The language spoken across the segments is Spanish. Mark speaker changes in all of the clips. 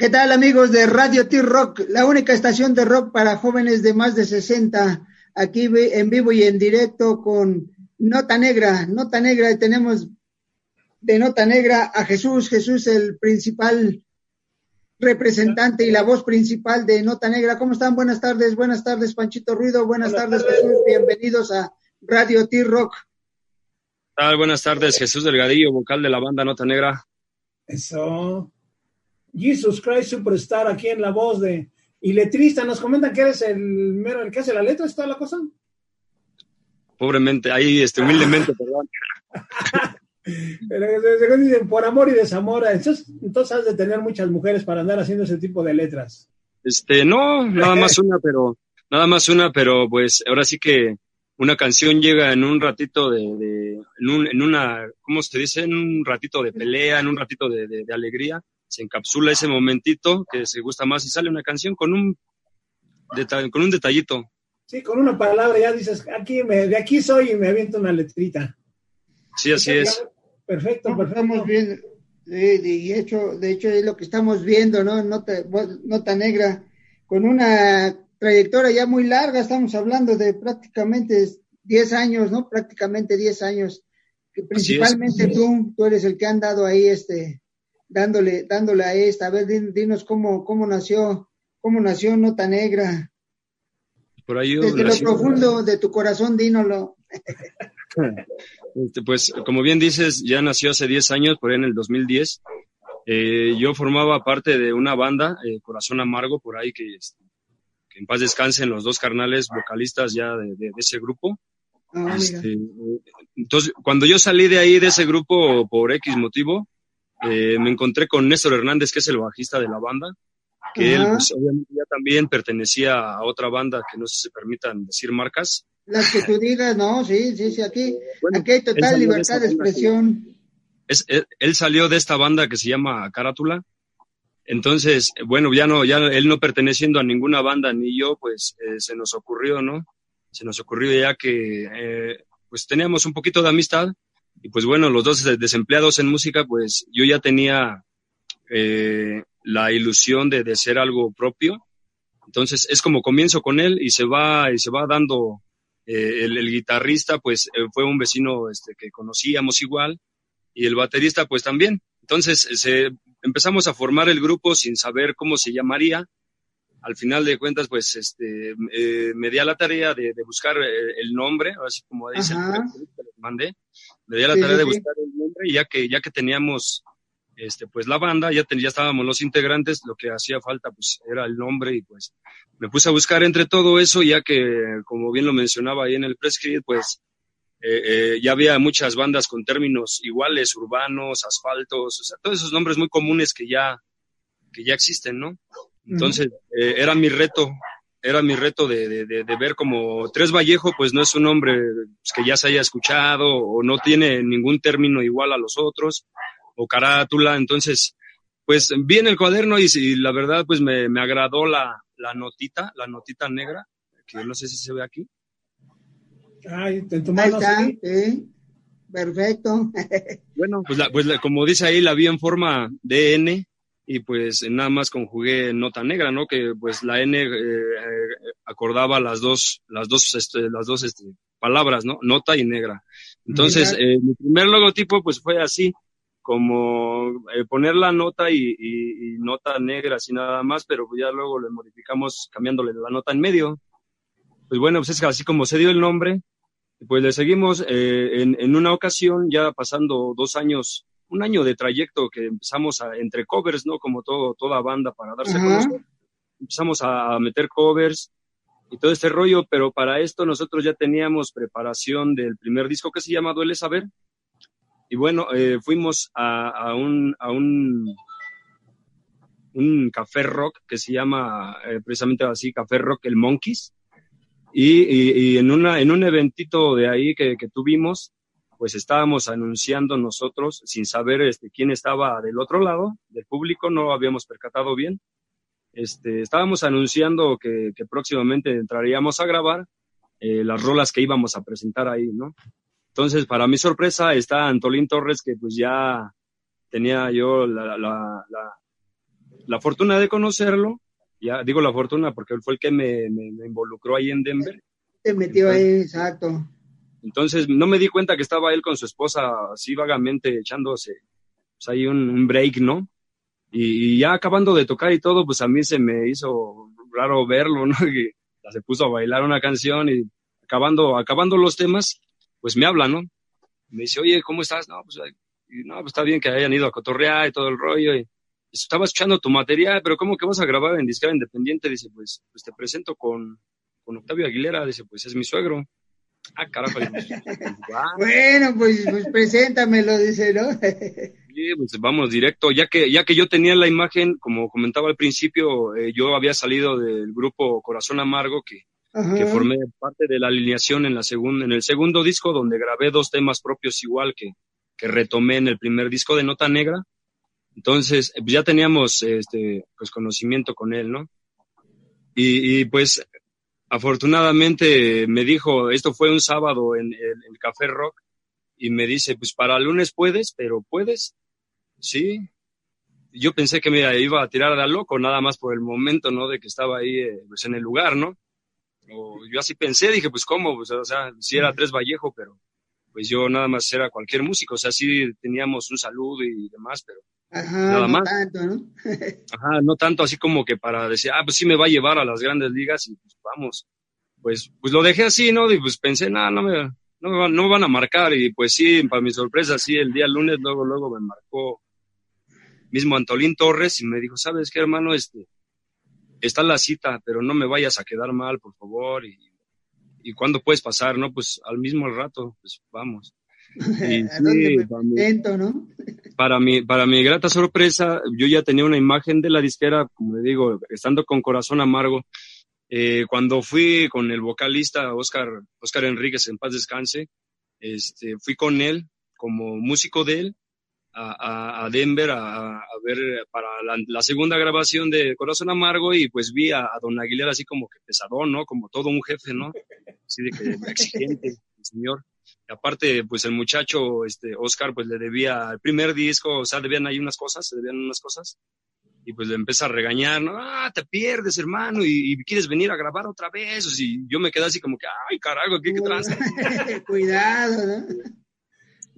Speaker 1: ¿Qué tal amigos de Radio T-Rock, la única estación de rock para jóvenes de más de 60, aquí en vivo y en directo con Nota Negra, Nota Negra, y tenemos de Nota Negra a Jesús, Jesús el principal representante y la voz principal de Nota Negra. ¿Cómo están? Buenas tardes, buenas tardes Panchito Ruido, buenas, tardes, Jesús, bienvenidos a Radio T-Rock.
Speaker 2: Buenas tardes, Jesús Delgadillo, vocal de la banda Nota Negra.
Speaker 3: Eso. Jesus Christ Superstar aquí en la voz de y letrista. Nos comentan que eres el mero el que hace la letra, ¿es toda la cosa?
Speaker 2: Pobremente, ahí este, humildemente, perdón.
Speaker 3: Pero dicen por amor y desamor. Entonces, entonces has de tener muchas mujeres para andar haciendo ese tipo de letras.
Speaker 2: Este, no, nada más una, pero, nada más una, pero pues ahora sí que una canción llega en un ratito de, de en, un, en, una, ¿cómo se dice? En un ratito de pelea, en un ratito de, de, de alegría se encapsula ese momentito que se gusta más y sale una canción con un, con un detallito.
Speaker 3: Sí, con una palabra ya dices, aquí me, de aquí soy y me aviento una letrita.
Speaker 2: Sí, así es.
Speaker 3: Perfecto, perfecto.
Speaker 1: Estamos viendo, de, hecho, de hecho es lo que estamos viendo, ¿no? Nota, nota negra, con una trayectoria ya muy larga, estamos hablando de prácticamente 10 años, ¿no? Prácticamente 10 años. Que principalmente tú, tú eres el que han dado ahí este, dándole, dándole a esta. A ver, dinos cómo, cómo nació, cómo nació Nota Negra.
Speaker 2: Por ahí
Speaker 1: Desde lo profundo de tu corazón, dínolo.
Speaker 2: Este, pues, como bien dices, ya nació hace 10 años, por ahí en el 2010. Eh, yo formaba parte de una banda, eh, Corazón Amargo, por ahí que, este, que, en paz descansen los dos carnales vocalistas ya de, de, ese grupo. Ah, este, entonces, cuando yo salí de ahí, de ese grupo, por X motivo, eh, me encontré con Néstor Hernández, que es el bajista de la banda, que él pues, obviamente ya también pertenecía a otra banda que no sé si se permitan decir marcas.
Speaker 1: Las que tú digas, no, sí, sí, sí, aquí, aquí hay total libertad de, expresión.
Speaker 2: Es, él, salió de esta banda que se llama Carátula. Entonces, bueno, ya no, ya él no perteneciendo a ninguna banda ni yo, pues eh, se nos ocurrió, ¿no? Se nos ocurrió ya que eh, pues teníamos un poquito de amistad y pues bueno, los dos desempleados en música, pues yo ya tenía eh, la ilusión de, de ser algo propio. Entonces es como comienzo con él y se va, y se va dando eh, el, guitarrista, pues eh, fue un vecino este, que conocíamos igual y el baterista pues también. Entonces se, empezamos a formar el grupo sin saber cómo se llamaría al final de cuentas, pues, este, eh, me di a la tarea de, de buscar eh, el nombre, así como dice el que les mandé, me di a la tarea de buscar el nombre y ya que, ya que teníamos, este, pues la banda, ya, ya estábamos los integrantes, lo que hacía falta, pues, era el nombre y pues, me puse a buscar entre todo eso, ya que, como bien lo mencionaba ahí en el press pues, eh, eh, ya había muchas bandas con términos iguales, urbanos, asfaltos, o sea, todos esos nombres muy comunes que ya, que ya existen, ¿no? Entonces, eh, era mi reto, era mi reto de, de, de, de, ver como Tres Vallejo, pues no es un nombre pues, que ya se haya escuchado o no tiene ningún término igual a los otros, o carátula. Entonces, pues vi en el cuaderno y, y la verdad, pues me, me agradó la, la, notita, la notita negra, que no sé si se ve aquí.
Speaker 3: Ay, te Ahí
Speaker 1: está, sí. Perfecto.
Speaker 2: bueno, pues, la, pues la, como dice ahí, la vi en forma de N, y pues nada más conjugué nota negra, ¿no? Que pues la N eh, acordaba las dos, las dos, este, las dos este, palabras, ¿no? Nota y negra. Entonces, eh, mi primer logotipo pues fue así, como eh, poner la nota y, y, y, nota negra, así nada más, pero ya luego le modificamos cambiándole la nota en medio. Pues bueno, pues es así como se dio el nombre, pues le seguimos eh, en, en una ocasión, ya pasando dos años un año de trayecto que empezamos a, entre covers, ¿no? Como todo, toda banda para darse a conocer. Empezamos a meter covers y todo este rollo, pero para esto nosotros ya teníamos preparación del primer disco que se llama Duele Saber. Y bueno, eh, fuimos a, a, un, a un, un café rock que se llama eh, precisamente así, Café Rock El Monkeys. Y, y, y, en, una, en un eventito de ahí que, que tuvimos, pues estábamos anunciando nosotros sin saber este, quién estaba del otro lado del público, no habíamos percatado bien. Este, estábamos anunciando que, que próximamente entraríamos a grabar eh, las rolas que íbamos a presentar ahí, ¿no? Entonces, para mi sorpresa, está Antolín Torres, que pues ya tenía yo la, la, la, la fortuna de conocerlo, ya digo la fortuna porque él fue el que me, involucró ahí en Denver.
Speaker 1: Te metió ahí, exacto.
Speaker 2: Entonces no me di cuenta que estaba él con su esposa así vagamente echándose pues, ahí un, break, ¿no? Y, ya acabando de tocar y todo, pues a mí se me hizo raro verlo, ¿no? Y se puso a bailar una canción y acabando, acabando los temas, pues me habla, ¿no? Me dice, oye, ¿cómo estás? No, pues, no, pues está bien que hayan ido a cotorrear y todo el rollo. Y estaba escuchando tu material, pero ¿cómo que vas a grabar en disquera independiente? Dice, pues, pues te presento con, con Octavio Aguilera. Dice, pues es mi suegro. Ah, carajo.
Speaker 1: bueno, pues, pues preséntamelo, dice, ¿no?
Speaker 2: sí, pues vamos directo. Ya que, ya que yo tenía la imagen, como comentaba al principio, eh, yo había salido del grupo Corazón Amargo, que, que formé parte de la alineación en, la segunda, en el segundo disco, donde grabé dos temas propios igual que, que retomé en el primer disco de Nota Negra. Entonces, pues ya teníamos este, pues conocimiento con él, ¿no? Y, y, pues afortunadamente me dijo, esto fue un sábado en el, Café Rock, y me dice, pues para el lunes puedes, pero puedes, sí. Yo pensé que me iba a tirar de loco, nada más por el momento, ¿no? De que estaba ahí, eh, pues en el lugar, ¿no? O yo así pensé, dije, pues cómo, pues, o sea, si era Tres Vallejo, pero pues yo nada más era cualquier músico, o sea, sí teníamos un saludo y demás, pero
Speaker 1: nada no más. Tanto, ¿no?
Speaker 2: Ajá, no tanto así como que para decir, ah, pues sí me va a llevar a las grandes ligas y pues vamos. Pues, pues lo dejé así, ¿no? Y pues pensé, nada, no me, no me, van, no me van a marcar y pues sí, para mi sorpresa, sí, el día lunes luego, luego me marcó mismo Antolín Torres y me dijo, ¿sabes qué, hermano? Este, está la cita, pero no me vayas a quedar mal, por favor, y ¿y cuándo puedes pasar? No, pues al mismo rato, pues vamos.
Speaker 1: Y, sí, ¿no?
Speaker 2: Para, mi, para mi grata sorpresa, yo ya tenía una imagen de la disquera, como le digo, estando con corazón amargo. Eh, cuando fui con el vocalista Oscar, Oscar Enríquez, en paz descanse, este, fui con él como músico de él a, a Denver a, a, ver para la, segunda grabación de Corazón Amargo y pues vi a, Don Aguilera así como que pesadón, ¿no? Como todo un jefe, ¿no? Así de que exigente, el señor. Y aparte, pues el muchacho, este, Oscar, pues le debía el primer disco, o sea, debían ahí unas cosas, se debían unas cosas. Y pues le empieza a regañar, ¿no? Ah, te pierdes, hermano, y, quieres venir a grabar otra vez. Y yo me quedé así como que, ay, carajo, ¿qué, qué
Speaker 1: Cuidado, ¿no?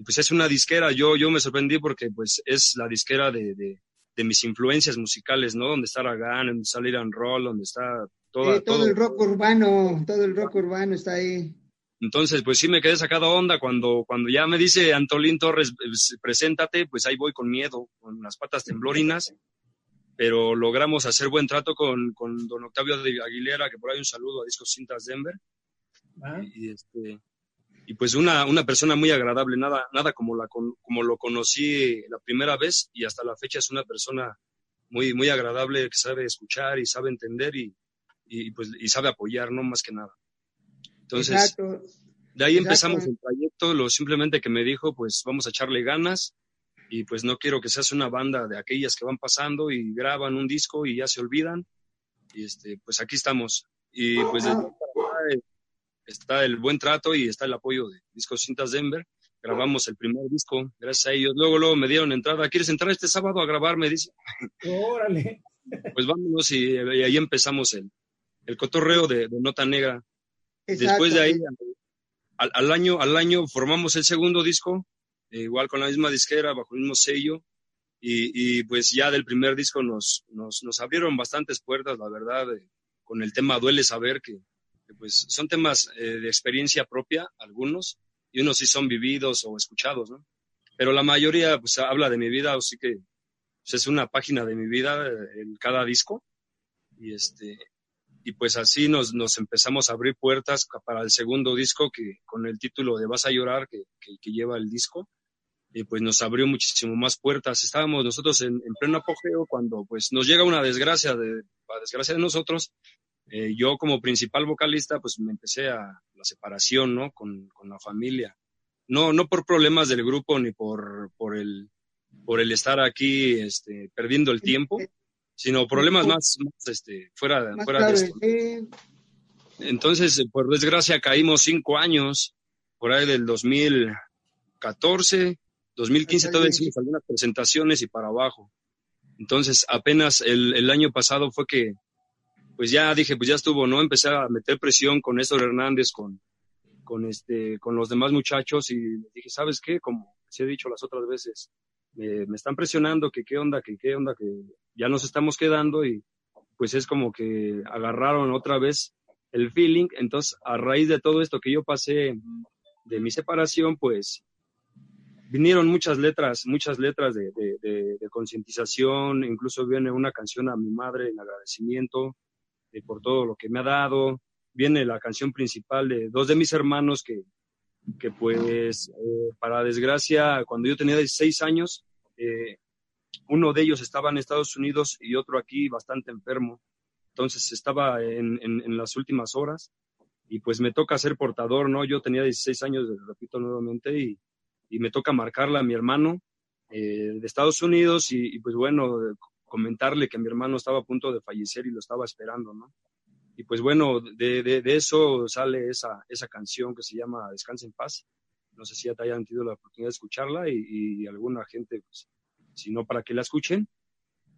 Speaker 2: pues es una disquera. Yo, yo me sorprendí porque pues es la disquera de, de, mis influencias musicales, ¿no? Donde está Ragan, donde está Liran Roll, donde está
Speaker 1: toda, todo, el rock urbano, todo el rock urbano está ahí.
Speaker 2: Entonces, pues sí me quedé sacado onda cuando, cuando ya me dice Antolín Torres, pues, preséntate, pues ahí voy con miedo, con las patas temblorinas, pero logramos hacer buen trato con, con don Octavio de Aguilera, que por ahí un saludo a Discos Cintas Denver. Ah. Y, este, y pues una, una persona muy agradable, nada, nada como, la, como lo conocí la primera vez y hasta la fecha es una persona muy, muy agradable que sabe escuchar y sabe entender y, y, pues, y sabe apoyar, no más que nada. Entonces, de ahí empezamos el proyecto, lo simplemente que me dijo, pues vamos a echarle ganas y pues no quiero que seas una banda de aquellas que van pasando y graban un disco y ya se olvidan. Y este, pues aquí estamos. Y pues está el buen trato y está el apoyo de Discos Cintas Denver. Grabamos el primer disco, gracias a ellos. Luego, luego me dieron entrada. ¿Quieres entrar este sábado a grabar? Me dice.
Speaker 3: Órale.
Speaker 2: Pues vámonos y, ahí empezamos el, el cotorreo de, Nota Negra. Después de ahí, al, año, al año formamos el segundo disco, eh, igual con la misma disquera, bajo el mismo sello. Y, y pues ya del primer disco nos, nos, nos abrieron bastantes puertas, la verdad, con el tema Duele Saber, que, pues son temas eh, de experiencia propia, algunos, y unos sí son vividos o escuchados, ¿no? Pero la mayoría, pues, habla de mi vida, así que pues, es una página de mi vida eh, en cada disco. Y este, y pues así nos, nos empezamos a abrir puertas para el segundo disco que con el título de Vas a llorar que, que, lleva el disco y pues nos abrió muchísimo más puertas. Estábamos nosotros en, en, pleno apogeo cuando pues nos llega una desgracia de, la desgracia de nosotros eh, yo como principal vocalista, pues me empecé a la separación, ¿no? Con, con, la familia. No, no por problemas del grupo ni por, por, el, por el estar aquí este, perdiendo el tiempo, sino problemas más, este, fuera, fuera de esto. Entonces, por desgracia, caímos cinco años, por ahí del 2014, 2015 todavía hicimos algunas presentaciones y para abajo. Entonces, apenas el, el año pasado fue que, pues ya dije, pues ya estuvo, ¿no? Empecé a meter presión con Néstor Hernández, con, con, este, con los demás muchachos y dije, ¿sabes qué? Como se he dicho las otras veces, me están presionando, que qué onda, que qué onda, que ya nos estamos quedando y pues es como que agarraron otra vez el feeling. Entonces, a raíz de todo esto que yo pasé de mi separación, pues vinieron muchas letras, muchas letras de, de, concientización, incluso viene una canción a mi madre en agradecimiento eh, por todo lo que me ha dado, viene la canción principal de dos de mis hermanos que, que pues, eh, para desgracia, cuando yo tenía 16 años, eh, uno de ellos estaba en Estados Unidos y otro aquí bastante enfermo. Entonces estaba en, en, las últimas horas y pues me toca ser portador, ¿no? Yo tenía 16 años, repito nuevamente, y, y me toca marcarla a mi hermano eh, de Estados Unidos y, pues bueno, comentarle que mi hermano estaba a punto de fallecer y lo estaba esperando, ¿no? Y pues bueno, de, de, de eso sale esa, esa canción que se llama Descansa en paz. No sé si ya te hayan tenido la oportunidad de escucharla y, y alguna gente, pues, si no, para que la escuchen.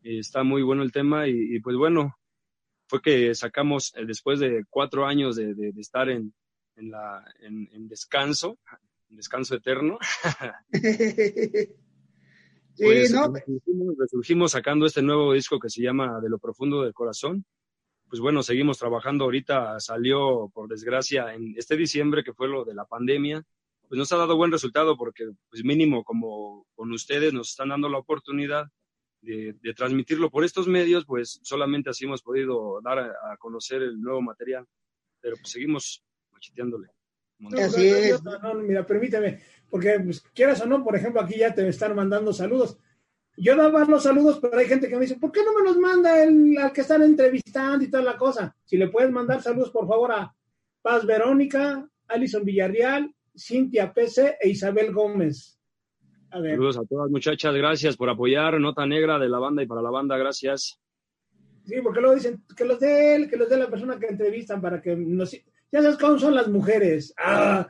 Speaker 2: está muy bueno el tema y, pues bueno, fue que sacamos eh, después de cuatro años de, de, estar en, en, la, en, en descanso, descanso eterno. pues, ¿no? resurgimos, sacando este nuevo disco que se llama De lo profundo del corazón. Pues bueno, seguimos trabajando ahorita. Salió, por desgracia, en este diciembre, que fue lo de la pandemia. Pues nos ha dado buen resultado porque, pues mínimo, como con ustedes nos están dando la oportunidad de, transmitirlo por estos medios, pues solamente así hemos podido dar a, conocer el nuevo material. Pero pues seguimos macheteándole.
Speaker 3: Así es. mira, permíteme, porque pues, quieras o no, por ejemplo, aquí ya te están mandando saludos. Yo daba los saludos, pero hay gente que me dice, ¿por qué no me los manda el al que están entrevistando y toda la cosa? Si le puedes mandar saludos, por favor, a Paz Verónica, Alison Villarreal, Cintia Pese e Isabel Gómez.
Speaker 2: Saludos a todas muchachas, gracias por apoyar Nota Negra de la banda y para la banda, gracias.
Speaker 3: Sí, porque luego dicen que los de él, que los de la persona que entrevistan para que nos ya sabes cómo son las mujeres. Ah.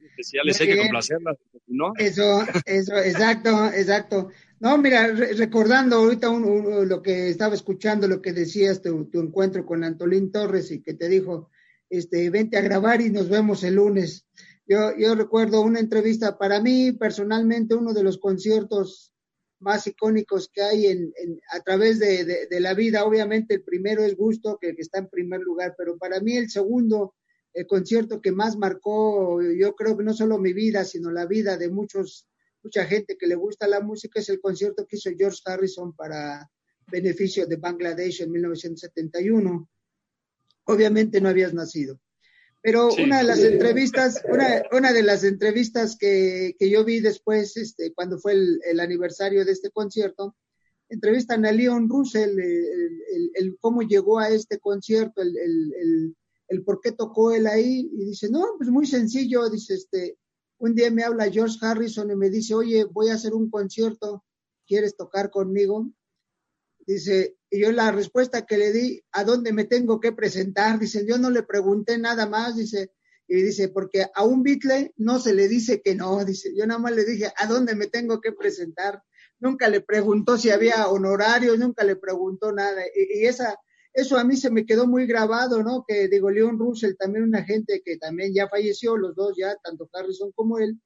Speaker 2: Especiales, hay que complacerlas, ¿no?
Speaker 1: Eso, eso, exacto, exacto. No, mira, recordando ahorita lo que estaba escuchando, lo que decías, tu, tu, encuentro con Antolín Torres y que te dijo, este, vente a grabar y nos vemos el lunes. Yo, yo recuerdo una entrevista, para mí personalmente, uno de los conciertos más icónicos que hay en, a través de, la vida. Obviamente el primero es Gusto, que, está en primer lugar, pero para mí el segundo el concierto que más marcó, yo creo que no solo mi vida, sino la vida de muchos, mucha gente que le gusta la música, es el concierto que hizo George Harrison para beneficio de Bangladesh en 1971. Obviamente no habías nacido. Pero una de las entrevistas, una, una, de las entrevistas que, que, yo vi después, este, cuando fue el, el, aniversario de este concierto, entrevistan a Leon Russell, el, el, cómo llegó a este concierto, el, el, por qué tocó él ahí, y dice, no, pues muy sencillo, dice, este, un día me habla George Harrison y me dice, oye, voy a hacer un concierto, ¿quieres tocar conmigo? Dice, y yo la respuesta que le di, ¿a dónde me tengo que presentar? Dice, yo no le pregunté nada más, dice, y dice, porque a un Beatle no se le dice que no, dice, yo nada más le dije, ¿a dónde me tengo que presentar? Nunca le preguntó si había honorarios, nunca le preguntó nada. Y, y esa, eso a mí se me quedó muy grabado, ¿no? Que digo, Leon Russell, también una gente que también ya falleció, los dos ya, tanto Harrison como él,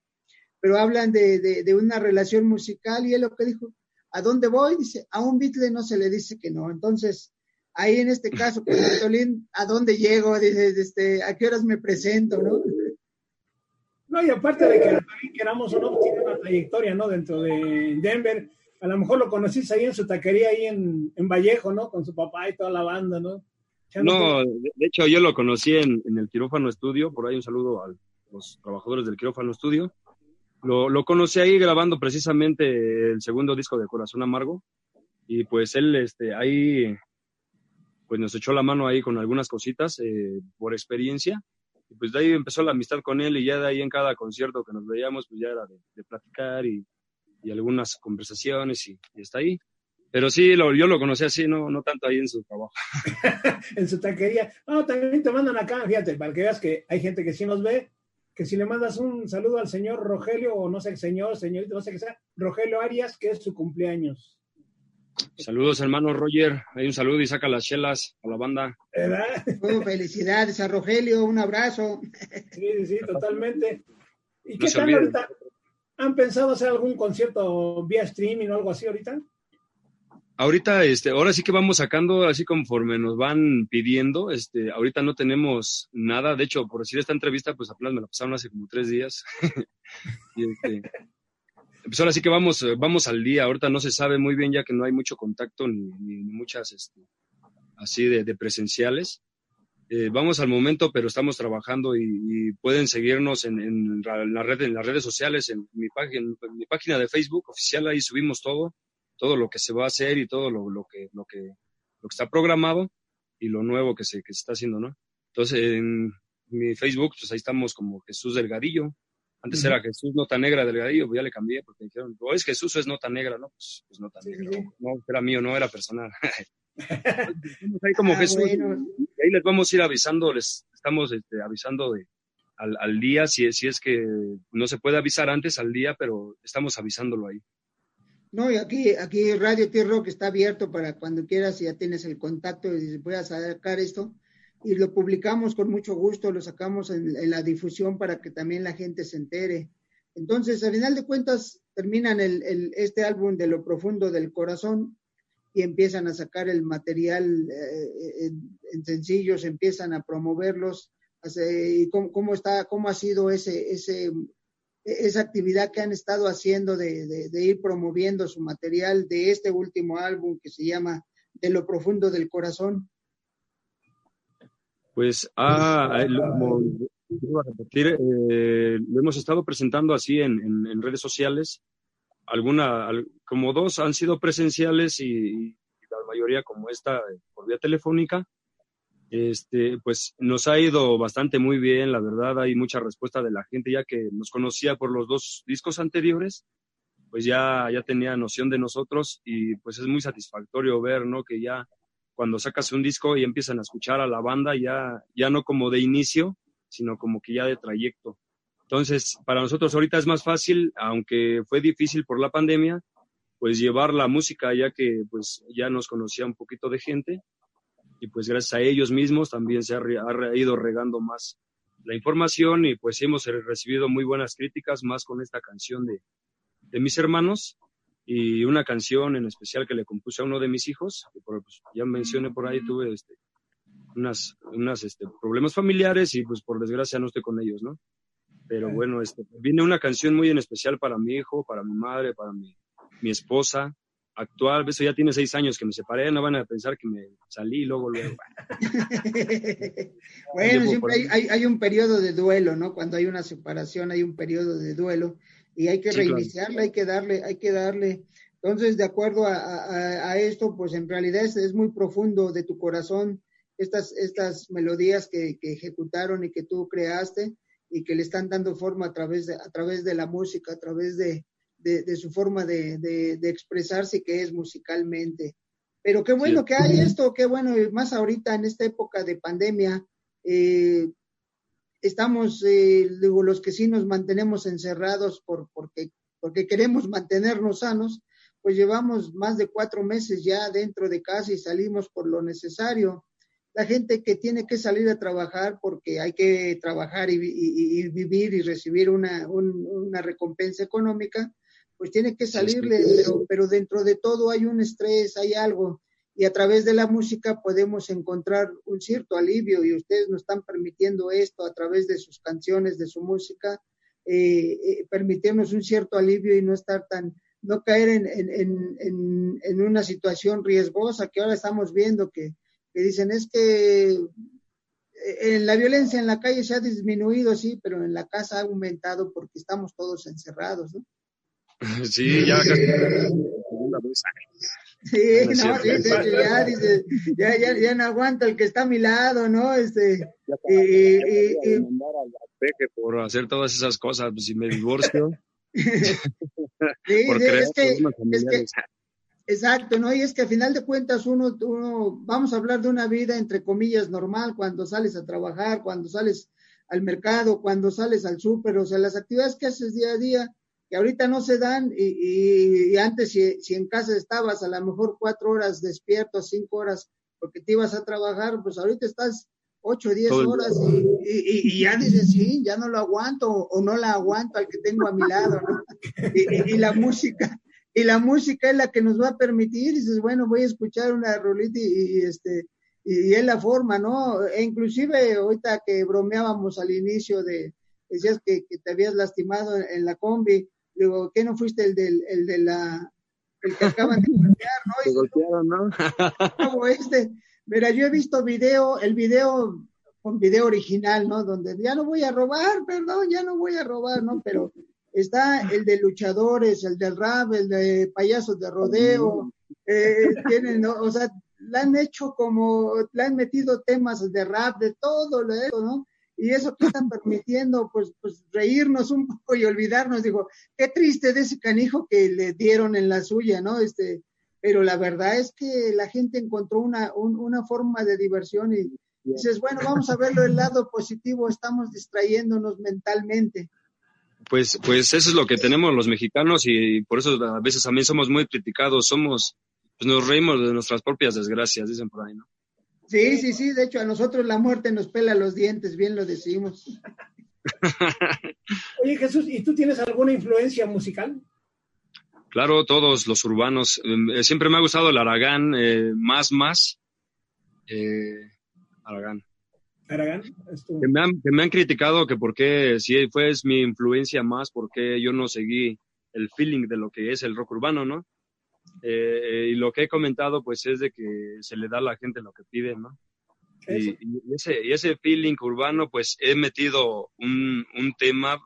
Speaker 1: pero hablan de, de, de una relación musical y él lo que dijo, ¿A dónde voy? Dice, a un Beatle no se le dice que no. Entonces, ahí en este caso, con Antolín, ¿a dónde llego? Dice, este, ¿a qué horas me presento? ¿no?
Speaker 3: No, y aparte de que queramos o no, pues, tiene una trayectoria, ¿no? Dentro de Denver. A lo mejor lo conociste ahí en su taquería, ahí en, en Vallejo, ¿no? Con su papá y toda la banda, ¿no?
Speaker 2: no, de hecho yo lo conocí en, en, el quirófano estudio, por ahí un saludo a los trabajadores del quirófano estudio. Lo, lo conocí ahí grabando precisamente el segundo disco de Corazón Amargo y pues él este, ahí pues nos echó la mano ahí con algunas cositas eh, por experiencia y pues de ahí empezó la amistad con él y ya de ahí en cada concierto que nos veíamos pues ya era de, platicar y, y, algunas conversaciones y, y, está ahí. Pero sí, lo, yo lo conocí así, no, no tanto ahí en su trabajo.
Speaker 3: en su taquería. No, también te mandan acá, fíjate, para que veas que hay gente que sí nos ve que si le mandas un saludo al señor Rogelio, o no sé, señor, señorito, no sé qué sea, Rogelio Arias, que es su cumpleaños.
Speaker 2: Saludos, hermano Roger. Hay un saludo y saca las chelas a la banda.
Speaker 1: Oh, felicidades a Rogelio, un abrazo.
Speaker 3: Sí, sí, totalmente. ¿Y qué tal ahorita? ¿Han pensado hacer algún concierto vía streaming o algo así ahorita?
Speaker 2: Ahorita, este, ahora sí que vamos sacando así conforme nos van pidiendo. Este, ahorita no tenemos nada. De hecho, por decir esta entrevista, pues apenas me la pasaron hace como tres días. y este, pues ahora sí que vamos, vamos al día. Ahorita no se sabe muy bien ya que no hay mucho contacto ni, muchas, este, así de presenciales. Eh, vamos al momento, pero estamos trabajando y, y pueden seguirnos en, en, la red, en las redes sociales, en mi, página, en mi página de Facebook oficial, ahí subimos todo todo lo que se va a hacer y todo lo, lo, que, lo, que, lo que está programado y lo nuevo que se, que se está haciendo, ¿no? Entonces, en mi Facebook, pues ahí estamos como Jesús Delgadillo. Antes era Jesús Nota Negra Delgadillo, pues ya le cambié porque dijeron, o es Jesús o es Nota Negra, ¿no? Pues, pues Nota Negra. No, era mío, no era personal. ahí como ah, Jesús. Y ahí les vamos a ir avisando, les estamos este, avisando de, al, al, día, si, si es que no se puede avisar antes al día, pero estamos avisándolo ahí.
Speaker 1: No, y aquí, aquí Radio T-Rock está abierto para cuando quieras, ya tienes el contacto y puedas sacar esto. Y lo publicamos con mucho gusto, lo sacamos en, la difusión para que también la gente se entere. Entonces, al final de cuentas, terminan el, el, este álbum de lo profundo del corazón y empiezan a sacar el material eh, en, en, sencillos, empiezan a promoverlos. y cómo, cómo, está, cómo ha sido ese, ese e-, esa actividad que han estado haciendo de, de, ir promoviendo su material de este último álbum que se llama De lo profundo del corazón?
Speaker 2: Pues ah, lo, eh, lo hemos estado presentando así en, en, redes sociales. Alguna, como dos han sido presenciales y, y la mayoría como esta por vía telefónica este, pues nos ha ido bastante muy bien, la verdad, hay mucha respuesta de la gente ya que nos conocía por los dos discos anteriores, pues ya, ya tenía noción de nosotros y pues es muy satisfactorio ver, ¿no? Que ya cuando sacas un disco y empiezan a escuchar a la banda, ya, ya no como de inicio, sino como que ya de trayecto. Entonces, para nosotros ahorita es más fácil, aunque fue difícil por la pandemia, pues llevar la música ya que pues ya nos conocía un poquito de gente y pues gracias a ellos mismos también se ha, ha, ido regando más la información y pues hemos recibido muy buenas críticas más con esta canción de, de mis hermanos y una canción en especial que le compuse a uno de mis hijos, que por, pues, ya mencioné por ahí, tuve este, unas, unas este, problemas familiares y pues por desgracia no estoy con ellos, ¿no? Pero bueno, este, viene una canción muy en especial para mi hijo, para mi madre, para mi, mi esposa, actual, eso ya tiene seis años que me separé, no van a pensar que me salí y luego luego.
Speaker 1: bueno, siempre hay, hay, un periodo de duelo, ¿no? Cuando hay una separación hay un periodo de duelo y hay que sí, reiniciarla, claro. hay que darle, hay que darle. Entonces, de acuerdo a, a, a esto, pues en realidad es, es, muy profundo de tu corazón estas, estas melodías que, que, ejecutaron y que tú creaste y que le están dando forma a través de, a través de la música, a través de, de, de su forma de, de, expresarse que es musicalmente. Pero qué bueno sí. que hay esto, qué bueno, más ahorita en esta época de pandemia, eh, estamos, eh, digo, los que sí nos mantenemos encerrados por, porque, porque queremos mantenernos sanos, pues llevamos más de cuatro meses ya dentro de casa y salimos por lo necesario. La gente que tiene que salir a trabajar porque hay que trabajar y, y, y vivir y recibir una, un, una recompensa económica, pues tiene que salirle, pero, pero dentro de todo hay un estrés, hay algo, y a través de la música podemos encontrar un cierto alivio, y ustedes nos están permitiendo esto a través de sus canciones, de su música, eh, eh, permitirnos un cierto alivio y no estar tan, no caer en, en, en, en, una situación riesgosa que ahora estamos viendo que, que dicen es que eh, en la violencia en la calle se ha disminuido, sí, pero en la casa ha aumentado porque estamos todos encerrados, ¿no?
Speaker 2: Sí, ya casi.
Speaker 1: Sí, no, sí, sí, ya, dice, ya, ya, ya no aguanta el que está a mi lado, ¿no? Este, y, y, y,
Speaker 2: por hacer todas esas cosas, pues si me divorcio.
Speaker 1: sí, por sí, es que, es que, exacto, ¿no? Y es que a final de cuentas uno, uno, vamos a hablar de una vida entre comillas normal cuando sales a trabajar, cuando sales al mercado, cuando sales al súper, o sea, las actividades que haces día a día, que ahorita no se dan y, antes si, si, en casa estabas a lo mejor cuatro horas despierto, cinco horas porque te ibas a trabajar, pues ahorita estás ocho diez horas y, y, ya dices, sí, ya no lo aguanto o no la aguanto al que tengo a mi lado, ¿no? y, la música, y la música es la que nos va a permitir, y dices, bueno, voy a escuchar una rolita y, este, y, es la forma, ¿no? E inclusive ahorita que bromeábamos al inicio de, decías que, te habías lastimado en, la combi, digo, ¿qué no fuiste el del, el de la, el que acaban de golpear, ¿no?
Speaker 2: Te golpearon, ¿no?
Speaker 1: Como este, mira, yo he visto video, el video con video original, ¿no? Donde ya no voy a robar, perdón, ya no voy a robar, ¿no? Pero está el de luchadores, el del rap, el de payasos de rodeo, eh, tienen, ¿no? o sea, la han hecho como, le han metido temas de rap, de todo, ¿no? Y eso que están permitiendo, pues, pues reírnos un poco y olvidarnos, digo, qué triste de ese canijo que le dieron en la suya, ¿no? Este, pero la verdad es que la gente encontró una, una forma de diversión y dices, bueno, vamos a verlo del lado positivo, estamos distrayéndonos mentalmente
Speaker 2: pues, pues eso es lo que tenemos los mexicanos y por eso a veces también somos muy criticados, somos, pues nos reímos de nuestras propias desgracias, dicen por ahí, ¿no?
Speaker 1: Sí, sí, sí, de hecho a nosotros la muerte nos pela los dientes, bien lo decimos.
Speaker 3: Oye Jesús, ¿y tú tienes alguna influencia musical?
Speaker 2: Claro, todos los urbanos. Eh, siempre me ha gustado el Aragán, eh, más, más. Eh, Aragán. Que me, han, que me han criticado que por qué, si fue es mi influencia más, por qué yo no seguí el feeling de lo que es el rock urbano, ¿no? Eh, y lo que he comentado, pues, es de que se le da a la gente lo que pide, ¿no? Y, ese, y ese feeling urbano, pues, he metido un, un tema,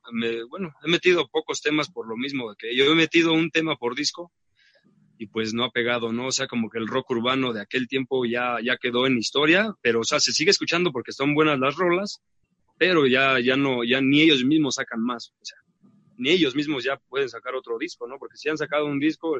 Speaker 2: bueno, he metido pocos temas por lo mismo, que yo he metido un tema por disco, y pues no ha pegado, ¿no? O sea, como que el rock urbano de aquel tiempo ya, ya quedó en historia, pero o sea, se sigue escuchando porque son buenas las rolas, pero ya, ya no, ya ni ellos mismos sacan más, o sea, ni ellos mismos ya pueden sacar otro disco, ¿no? Porque si han sacado un disco,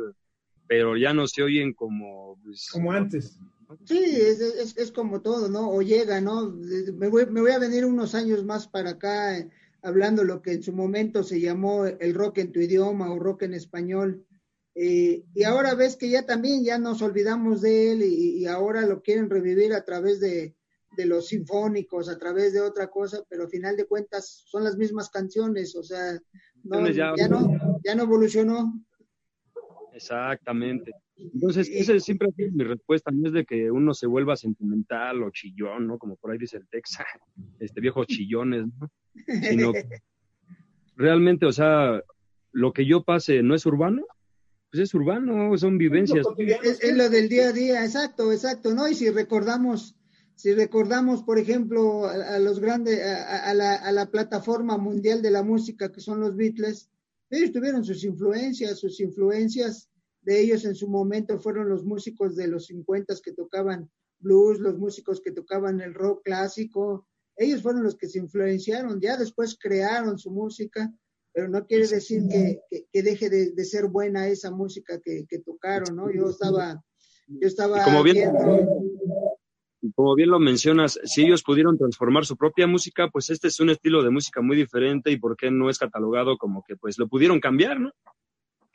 Speaker 2: pero ya no se oyen como... Pues,
Speaker 3: como antes.
Speaker 1: Sí, es, es, es, como todo, ¿no? O llega, ¿no? Me voy, me voy a venir unos años más para acá eh, hablando lo que en su momento se llamó el rock en tu idioma o rock en español eh, y ahora ves que ya también ya nos olvidamos de él y, ahora lo quieren revivir a través de, los sinfónicos, a través de otra cosa, pero al final de cuentas son las mismas canciones, o sea, ya, no, ya no evolucionó.
Speaker 2: Exactamente. Entonces, esa siempre ha sido mi respuesta, no es de que uno se vuelva sentimental o chillón, ¿no? Como por ahí dice el Texas, este viejos chillones, ¿no? Sino realmente, o sea, lo que yo pase no es urbano, pues es urbano, son vivencias.
Speaker 1: Es, lo del día a día, exacto, exacto, ¿no? Y si recordamos, si recordamos, por ejemplo, a, los grandes, a, la, a, la, plataforma mundial de la música que son los Beatles, ellos tuvieron sus influencias, sus influencias de ellos en su momento fueron los músicos de los 50 que tocaban blues, los músicos que tocaban el rock clásico, ellos fueron los que se influenciaron, ya después crearon su música pero no quiere decir que, que, deje de, de, ser buena esa música que, que, tocaron, ¿no? Yo estaba, yo estaba
Speaker 2: como bien, como bien lo mencionas, si ellos pudieron transformar su propia música, pues este es un estilo de música muy diferente y por qué no es catalogado como que pues lo pudieron cambiar, ¿no?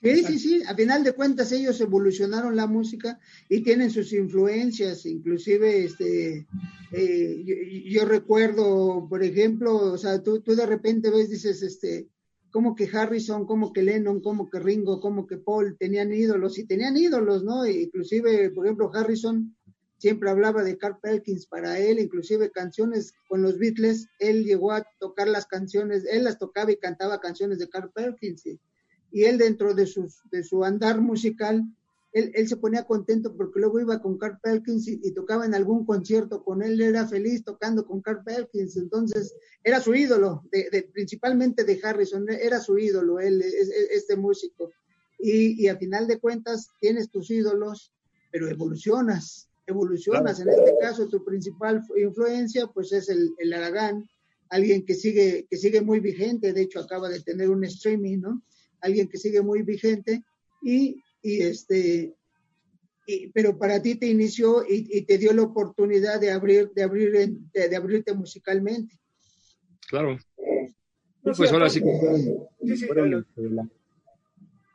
Speaker 1: Sí, sí, sí. A final de cuentas ellos evolucionaron la música y tienen sus influencias. Inclusive, este, eh, yo, yo, recuerdo, por ejemplo, o sea, tú, tú de repente ves, dices, este, como que Harrison, como que Lennon, como que Ringo, como que Paul tenían ídolos y tenían ídolos, ¿no? Inclusive, por ejemplo, Harrison siempre hablaba de Carl Perkins para él, inclusive canciones con los Beatles, él llegó a tocar las canciones, él las tocaba y cantaba canciones de Carl Perkins y, y él dentro de, sus, de su andar musical él, él, se ponía contento porque luego iba con Carl Perkins y, tocaba en algún concierto con él, era feliz tocando con Carl Perkins, entonces era su ídolo, de, principalmente de Harrison, era su ídolo, él, este músico. Y, y a final de cuentas tienes tus ídolos, pero evolucionas, evolucionas. En este caso, tu principal influencia, pues es el, el Aragán, alguien que sigue, que sigue muy vigente, de hecho acaba de tener un streaming, ¿no? Alguien que sigue muy vigente y y este, pero para ti te inició y, te dio la oportunidad de abrir, de abrir, de, abrirte musicalmente.
Speaker 2: Claro. pues ahora sí que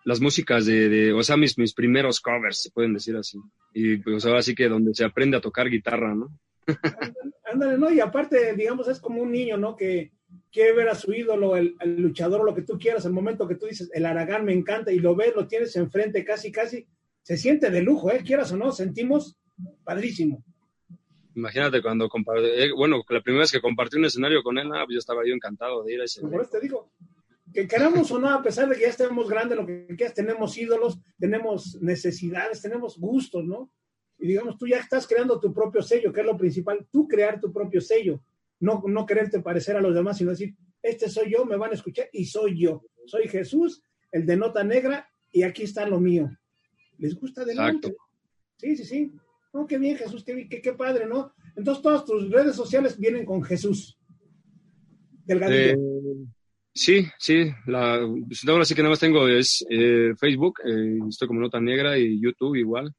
Speaker 2: las músicas de, o sea, mis, mis primeros covers, se pueden decir así. Y pues ahora sí que donde se aprende a tocar guitarra, ¿no?
Speaker 3: Ándale, ¿no? Y aparte, digamos, es como un niño, ¿no? Que quiere ver a su ídolo, el, luchador o lo que tú quieras, el momento que tú dices, el Aragán me encanta y lo ves, lo tienes enfrente casi, casi, se siente de lujo, ¿eh? Quieras o no, sentimos padrísimo.
Speaker 2: Imagínate cuando compartí, eh, bueno, la primera vez que compartí un escenario con él, pues yo estaba yo encantado de ir a ese.
Speaker 3: Por eso te digo, que queramos o no, a pesar de que ya estemos grandes, lo que quieras, tenemos ídolos, tenemos necesidades, tenemos gustos, ¿no? Y digamos, tú ya estás creando tu propio sello, que es lo principal, tú crear tu propio sello, no, no quererte parecer a los demás, sino decir, este soy yo, me van a escuchar y soy yo. Soy Jesús, el de nota negra, y aquí está lo mío. ¿Les gusta adelante? Sí, sí, sí. Oh, qué bien, Jesús, qué, qué, padre, ¿no? Entonces todas tus redes sociales vienen con Jesús.
Speaker 2: Delgadillo. Eh, sí, sí. La, pues ahora sí que nada más tengo es eh, Facebook, eh, estoy como Nota Negra y YouTube igual.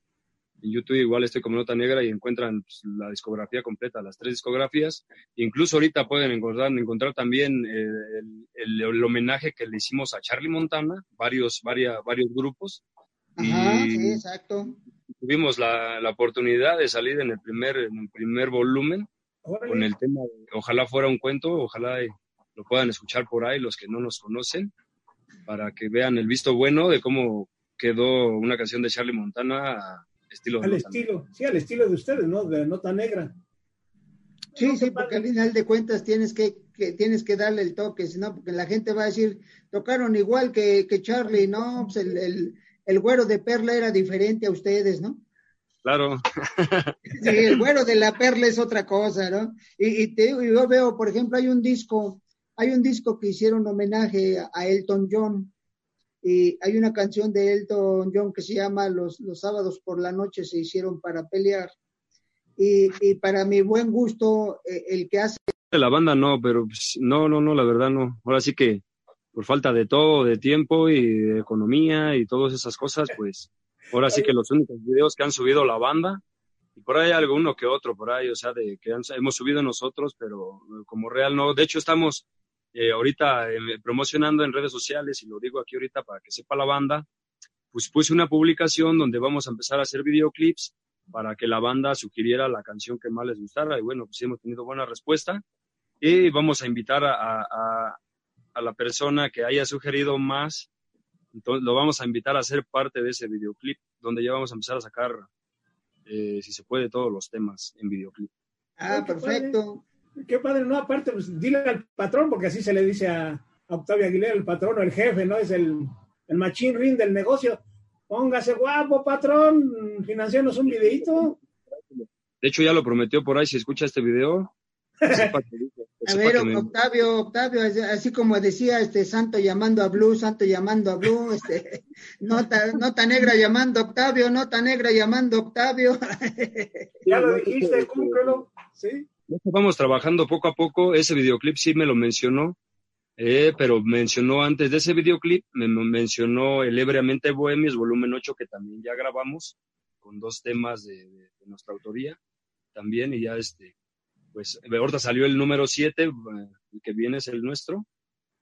Speaker 2: En YouTube igual estoy como Nota Negra y encuentran pues, la discografía completa, las tres discografías. Incluso ahorita pueden encontrar, encontrar también el, el, homenaje que le hicimos a Charlie Montana, varios, varios, varios grupos.
Speaker 1: Ajá, sí, exacto
Speaker 2: tuvimos la, la, oportunidad de salir en el primer, en el primer volumen con el tema ojalá fuera un cuento, ojalá lo puedan escuchar por ahí los que no nos conocen, para que vean el visto bueno de cómo quedó una canción de Charlie Montana estilo
Speaker 3: al estilo, sí, al estilo de ustedes, ¿no? De nota negra.
Speaker 1: Sí, sí, porque al final de cuentas tienes que, que, tienes que darle el toque, sino porque la gente va a decir, tocaron igual que, que Charlie, no, pues el, el, el güero de perla era diferente a ustedes, ¿no?
Speaker 2: Claro.
Speaker 1: Sí, el güero de la perla es otra cosa, ¿no? Y, te, yo veo, por ejemplo, hay un disco, hay un disco que hicieron homenaje a Elton John, y hay una canción de Elton John que se llama Los, los sábados por la noche se hicieron para pelear. Y, y para mi buen gusto, eh, el que hace...
Speaker 2: La banda no, pero pues, no, no, no, la verdad no. Ahora sí que por falta de todo, de tiempo y de economía y todas esas cosas, pues ahora sí que los únicos videos que han subido la banda, y por ahí alguno que otro, por ahí, o sea, de que hemos subido nosotros, pero como real no. De hecho, estamos eh, ahorita eh, promocionando en redes sociales, y lo digo aquí ahorita para que sepa la banda, pues puse una publicación donde vamos a empezar a hacer videoclips para que la banda sugiriera la canción que más les gustara, y bueno, pues hemos tenido buena respuesta. Y vamos a invitar a, a la persona que haya sugerido más, entonces lo vamos a invitar a ser parte de ese videoclip, donde ya vamos a empezar a sacar, eh, si se puede, todos los temas en videoclip.
Speaker 1: Ah, perfecto.
Speaker 3: Qué padre, no, aparte, pues dile al patrón, porque así se le dice a, Octavio Aguilera, el patrón o el jefe, ¿no? Es el, el machín ring del negocio. Póngase guapo, patrón, financianos un videito.
Speaker 2: De hecho, ya lo prometió por ahí, si escucha este video,
Speaker 1: a ver, Octavio, Octavio, así como decía este Santo llamando a Blue, Santo llamando a Blue, este, nota, nota negra llamando a Octavio, nota negra llamando a Octavio.
Speaker 3: ya lo dijiste, cúmplelo, ¿sí?
Speaker 2: Vamos trabajando poco a poco, ese videoclip sí me lo mencionó, eh, pero mencionó antes de ese videoclip, me mencionó el Ebriamente Bohemios, volumen 8, que también ya grabamos, con dos temas de, de nuestra autoría también, y ya este, pues ahorita salió el número 7, eh, el que viene es el nuestro.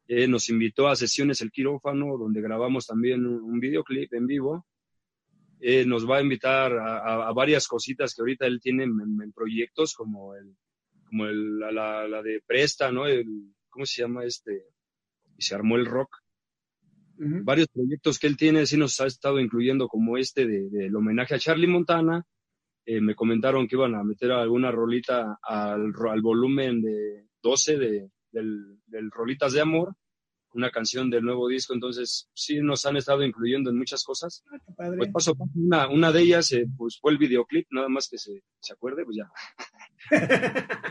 Speaker 2: Eh, nos invitó a sesiones El Quirófano, donde grabamos también un, videoclip en vivo. Eh, nos va a invitar a, varias cositas que ahorita él tiene en, proyectos, como el, como el, la, la, de Presta, ¿no? El, ¿Cómo se llama este? Y se armó el rock. Varios proyectos que él tiene, sí nos ha estado incluyendo como este del de, homenaje a Charlie Montana, eh, me comentaron que iban a meter alguna rolita al, al volumen de 12 de, del, del, Rolitas de Amor, una canción del nuevo disco, entonces sí nos han estado incluyendo en muchas cosas. Ah, pues paso, una, una de ellas eh, pues fue el videoclip, nada más que se, se acuerde, pues ya.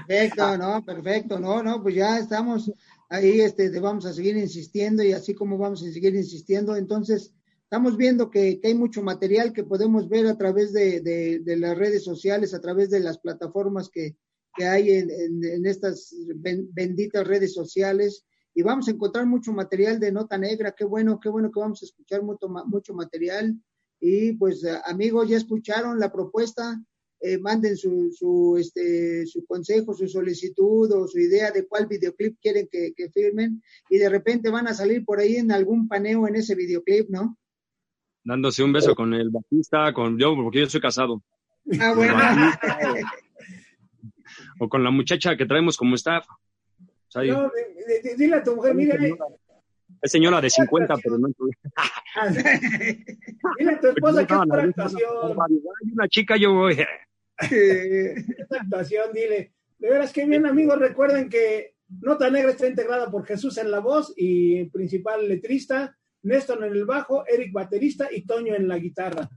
Speaker 1: Perfecto, no, perfecto, no, no, pues ya estamos ahí, este, vamos a seguir insistiendo y así como vamos a seguir insistiendo, entonces estamos viendo que, hay mucho material que podemos ver a través de, las redes sociales, a través de las plataformas que, hay en, estas benditas redes sociales. Y vamos a encontrar mucho material de nota negra. Qué bueno, qué bueno que vamos a escuchar mucho, mucho material. Y pues amigos, ya escucharon la propuesta. Eh, manden su, su, este, su consejo, su solicitud o su idea de cuál videoclip quieren que, que firmen y de repente van a salir por ahí en algún paneo en ese videoclip, ¿no?
Speaker 2: dándose un beso con el Batista, con yo, porque yo soy casado.
Speaker 1: Ah, bueno.
Speaker 2: o con la muchacha que traemos como staff.
Speaker 3: No, dile a tu mujer, mira.
Speaker 2: Es señora de 50, pero no.
Speaker 3: dile a tu esposa que es una actuación.
Speaker 2: Hay una chica, yo voy.
Speaker 3: Esta actuación, dile. De veras, que bien, amigos. Recuerden que Nota Negra está integrada por Jesús en la voz y principal letrista, Néstor en el bajo, Eric baterista y Toño en la guitarra.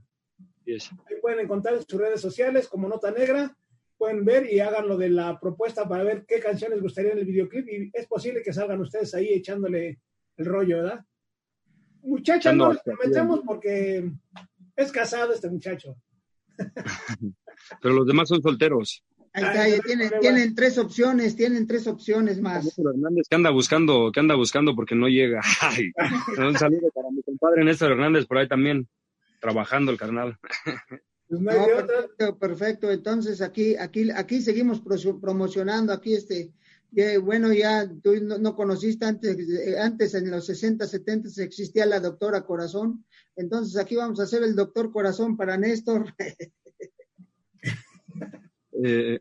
Speaker 3: Ahí pueden encontrar en sus redes sociales como Nota Negra. Pueden ver y hagan lo de la propuesta para ver qué canciones gustaría en el videoclip y es posible que salgan ustedes ahí echándole el rollo, ¿verdad? Muchachos, no les metemos porque es casado este muchacho.
Speaker 2: Pero los demás son solteros.
Speaker 1: Ahí está, tienen, tienen, tres opciones, tienen tres opciones más.
Speaker 2: Hernández que anda buscando, que anda buscando porque no llega. un saludo para mi compadre Néstor Hernández por ahí también, trabajando el carnal.
Speaker 1: Pues perfecto, perfecto. Entonces aquí, aquí, aquí seguimos promocionando, aquí este, bueno, ya tú no, conociste antes, eh, antes en los 60, 70 existía la doctora Corazón, entonces aquí vamos a hacer el doctor Corazón para Néstor.
Speaker 2: Eh,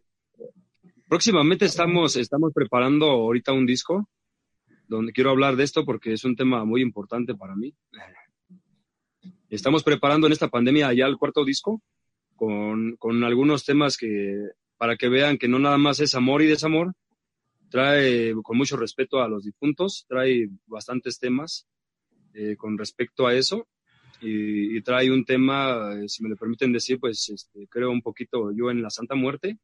Speaker 2: próximamente estamos, estamos preparando ahorita un disco donde quiero hablar de esto porque es un tema muy importante para mí. Estamos preparando en esta pandemia ya el cuarto disco con, con algunos temas que para que vean que no nada más es amor y desamor, trae con mucho respeto a los difuntos, trae bastantes temas eh, con respecto a eso y, trae un tema, eh, si me lo permiten decir, pues este, creo un poquito yo en la Santa Muerte.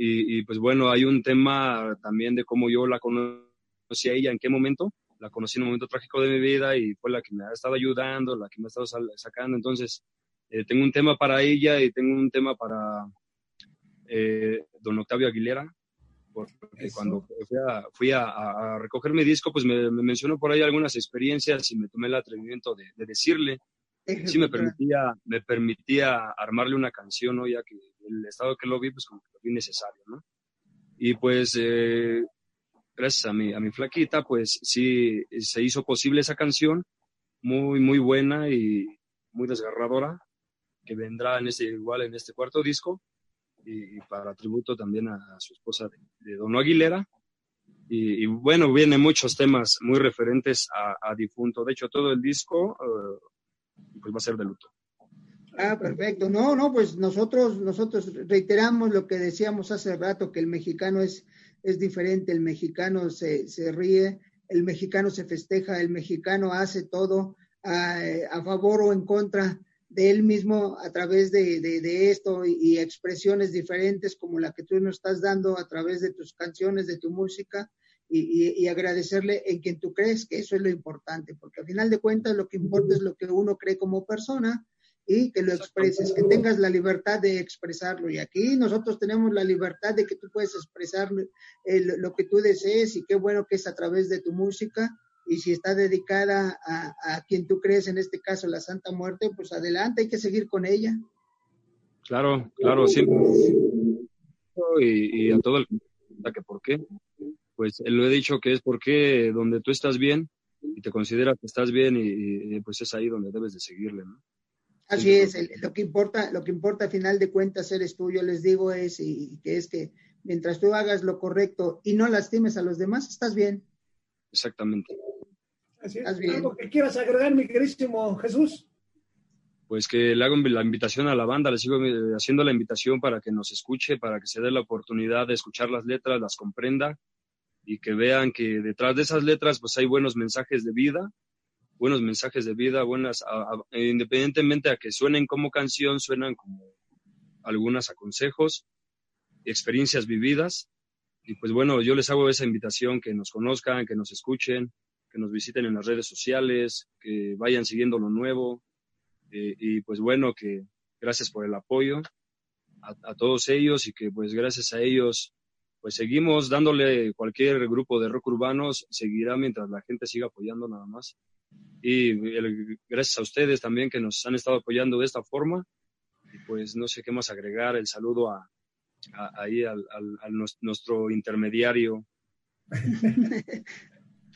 Speaker 2: Y, pues bueno, hay un tema también de cómo yo la conocí a ella, en qué momento. La conocí en un momento trágico de mi vida y fue la que me ha estado ayudando, la que me ha estado sacando. Entonces, eh, tengo un tema para ella y tengo un tema para eh, don Octavio Aguilera, porque cuando fui, a, recoger mi disco, pues me, mencionó por ahí algunas experiencias y me tomé el atrevimiento de, decirle. Sí me permitía, me permitía armarle una canción, ¿no? Ya que el estado que lo vi, pues como que lo vi necesario, ¿no? Y pues, eh, gracias a mi, a mi flaquita, pues sí, se hizo posible esa canción, muy, muy buena y muy desgarradora, que vendrá en este, igual en este cuarto disco y, para tributo también a, su esposa de, Dono Aguilera. Y, bueno, vienen muchos temas muy referentes a, difunto. De hecho, todo el disco eh, pues va a ser de luto.
Speaker 1: Ah, perfecto. No, no, pues nosotros, nosotros reiteramos lo que decíamos hace rato, que el mexicano es, es diferente, el mexicano se, se ríe, el mexicano se festeja, el mexicano hace todo a, a favor o en contra de él mismo a través de, de, esto y, expresiones diferentes como la que tú nos estás dando a través de tus canciones, de tu música y, y, agradecerle en quien tú crees, que eso es lo importante, porque al final de cuentas lo que importa es lo que uno cree como persona y que lo expreses, que tengas la libertad de expresarlo. Y aquí nosotros tenemos la libertad de que tú puedes expresar lo que tú desees y qué bueno que es a través de tu música y si está dedicada a, quien tú crees, en este caso la Santa Muerte, pues adelante, hay que seguir con ella.
Speaker 2: Claro, claro, siempre. Y, a todo el que por qué, pues lo he dicho que es porque donde tú estás bien y te consideras que estás bien y, pues es ahí donde debes de seguirle, ¿no?
Speaker 1: Así es, lo que importa, lo que importa a final de cuentas eres tú, yo les digo es y que es que mientras tú hagas lo correcto y no lastimes a los demás, estás bien.
Speaker 2: Exactamente.
Speaker 3: Así es. ¿Algo que quieras agregar, mi querísimo Jesús?
Speaker 2: Pues que le hago la invitación a la banda, le sigo eh, haciendo la invitación para que nos escuche, para que se dé la oportunidad de escuchar las letras, las comprenda y que vean que detrás de esas letras pues hay buenos mensajes de vida, buenos mensajes de vida, buenas, independientemente a que suenen como canción, suenan como algunas aconsejos, experiencias vividas. Y pues bueno, yo les hago esa invitación, que nos conozcan, que nos escuchen, que nos visiten en las redes sociales, que vayan siguiendo lo nuevo. Eh, y pues bueno, que gracias por el apoyo a, todos ellos y que pues gracias a ellos pues seguimos dándole cualquier grupo de rock urbanos, seguirá mientras la gente siga apoyando nada más. Y gracias a ustedes también que nos han estado apoyando de esta forma. Y pues no sé qué más agregar, el saludo a, ahí al, nuestro intermediario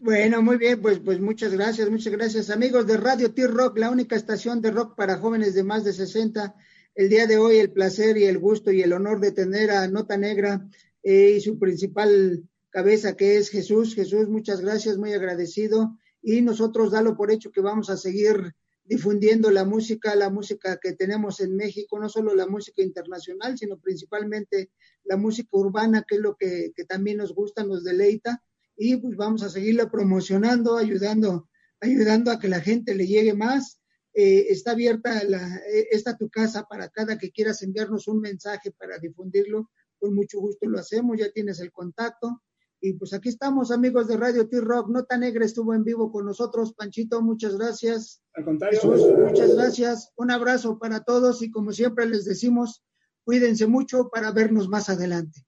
Speaker 1: Bueno, muy bien, pues, pues muchas gracias, muchas gracias. Amigos de Radio T-Rock, la única estación de rock para jóvenes de más de 60. El día de hoy el placer y el gusto y el honor de tener a Nota Negra eh, y su principal cabeza que es Jesús. Jesús, muchas gracias, muy agradecido. Y nosotros dalo por hecho que vamos a seguir difundiendo la música, la música que tenemos en México, no solo la música internacional, sino principalmente la música urbana, que es lo que, que también nos gusta, nos deleita y pues vamos a seguirla promocionando, ayudando, ayudando a que la gente le llegue más. Eh, está abierta la, eh, esta tu casa para cada que quieras enviarnos un mensaje para difundirlo, con mucho gusto lo hacemos, ya tienes el contacto. Y pues aquí estamos, amigos de Radio T-Rock. Nota Negra estuvo en vivo con nosotros. Panchito, muchas gracias.
Speaker 3: Al contrario.
Speaker 1: muchas gracias. Un abrazo para todos y como siempre les decimos, cuídense mucho para vernos más adelante.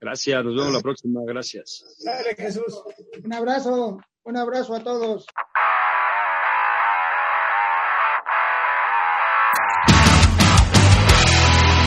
Speaker 2: Gracias, nos vemos la próxima, gracias.
Speaker 3: Dale, Jesús.
Speaker 1: Un abrazo, un abrazo a todos.